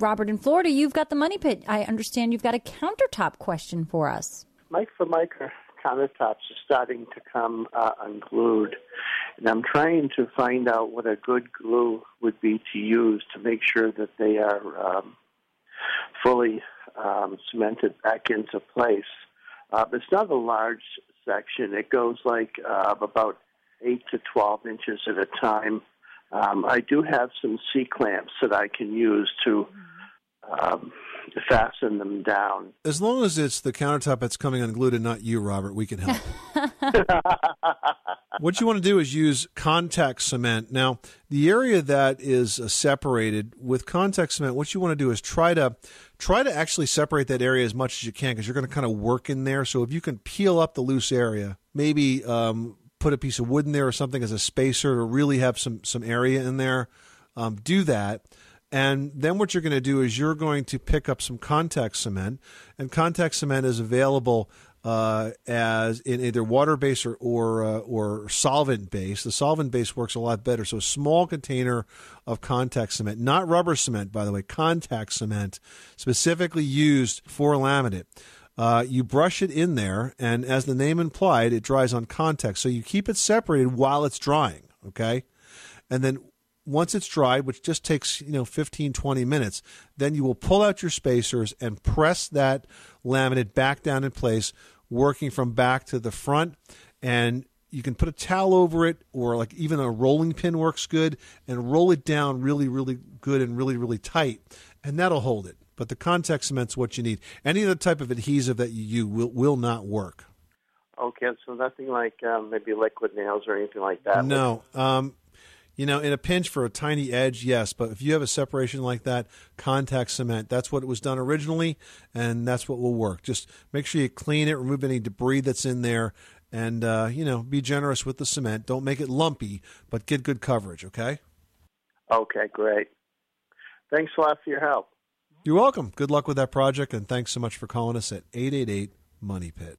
Robert in Florida, you've got the money pit. I understand you've got a countertop question for us. My Formica countertops are starting to come uh, unglued, and I'm trying to find out what a good glue would be to use to make sure that they are um, fully um, cemented back into place. Uh, it's not a large section. It goes like uh, about 8 to 12 inches at a time. Um, I do have some C clamps that I can use to um, fasten them down. As long as it's the countertop that's coming unglued and not you, Robert, we can help. what you want to do is use contact cement. Now, the area that is uh, separated with contact cement, what you want to do is try to try to actually separate that area as much as you can because you're going to kind of work in there. So if you can peel up the loose area, maybe um, put a piece of wood in there or something as a spacer to really have some some area in there. Um, do that. And then what you're going to do is you're going to pick up some contact cement, and contact cement is available uh, as in either water based or or, uh, or solvent based. The solvent base works a lot better. So a small container of contact cement, not rubber cement, by the way, contact cement, specifically used for laminate. Uh, you brush it in there, and as the name implied, it dries on contact. So you keep it separated while it's drying, okay? And then once it's dried, which just takes, you know, 15, 20 minutes, then you will pull out your spacers and press that laminate back down in place, working from back to the front. And you can put a towel over it or like even a rolling pin works good and roll it down really, really good and really, really tight. And that'll hold it but the contact cement's what you need. Any other type of adhesive that you use will, will not work. Okay, so nothing like um, maybe liquid nails or anything like that. No, um, you know, in a pinch for a tiny edge, yes, but if you have a separation like that, contact cement. That's what it was done originally, and that's what will work. Just make sure you clean it, remove any debris that's in there, and uh, you know, be generous with the cement. Don't make it lumpy, but get good coverage. Okay. Okay, great. Thanks a lot for your help. You're welcome. Good luck with that project, and thanks so much for calling us at 888 Money Pit.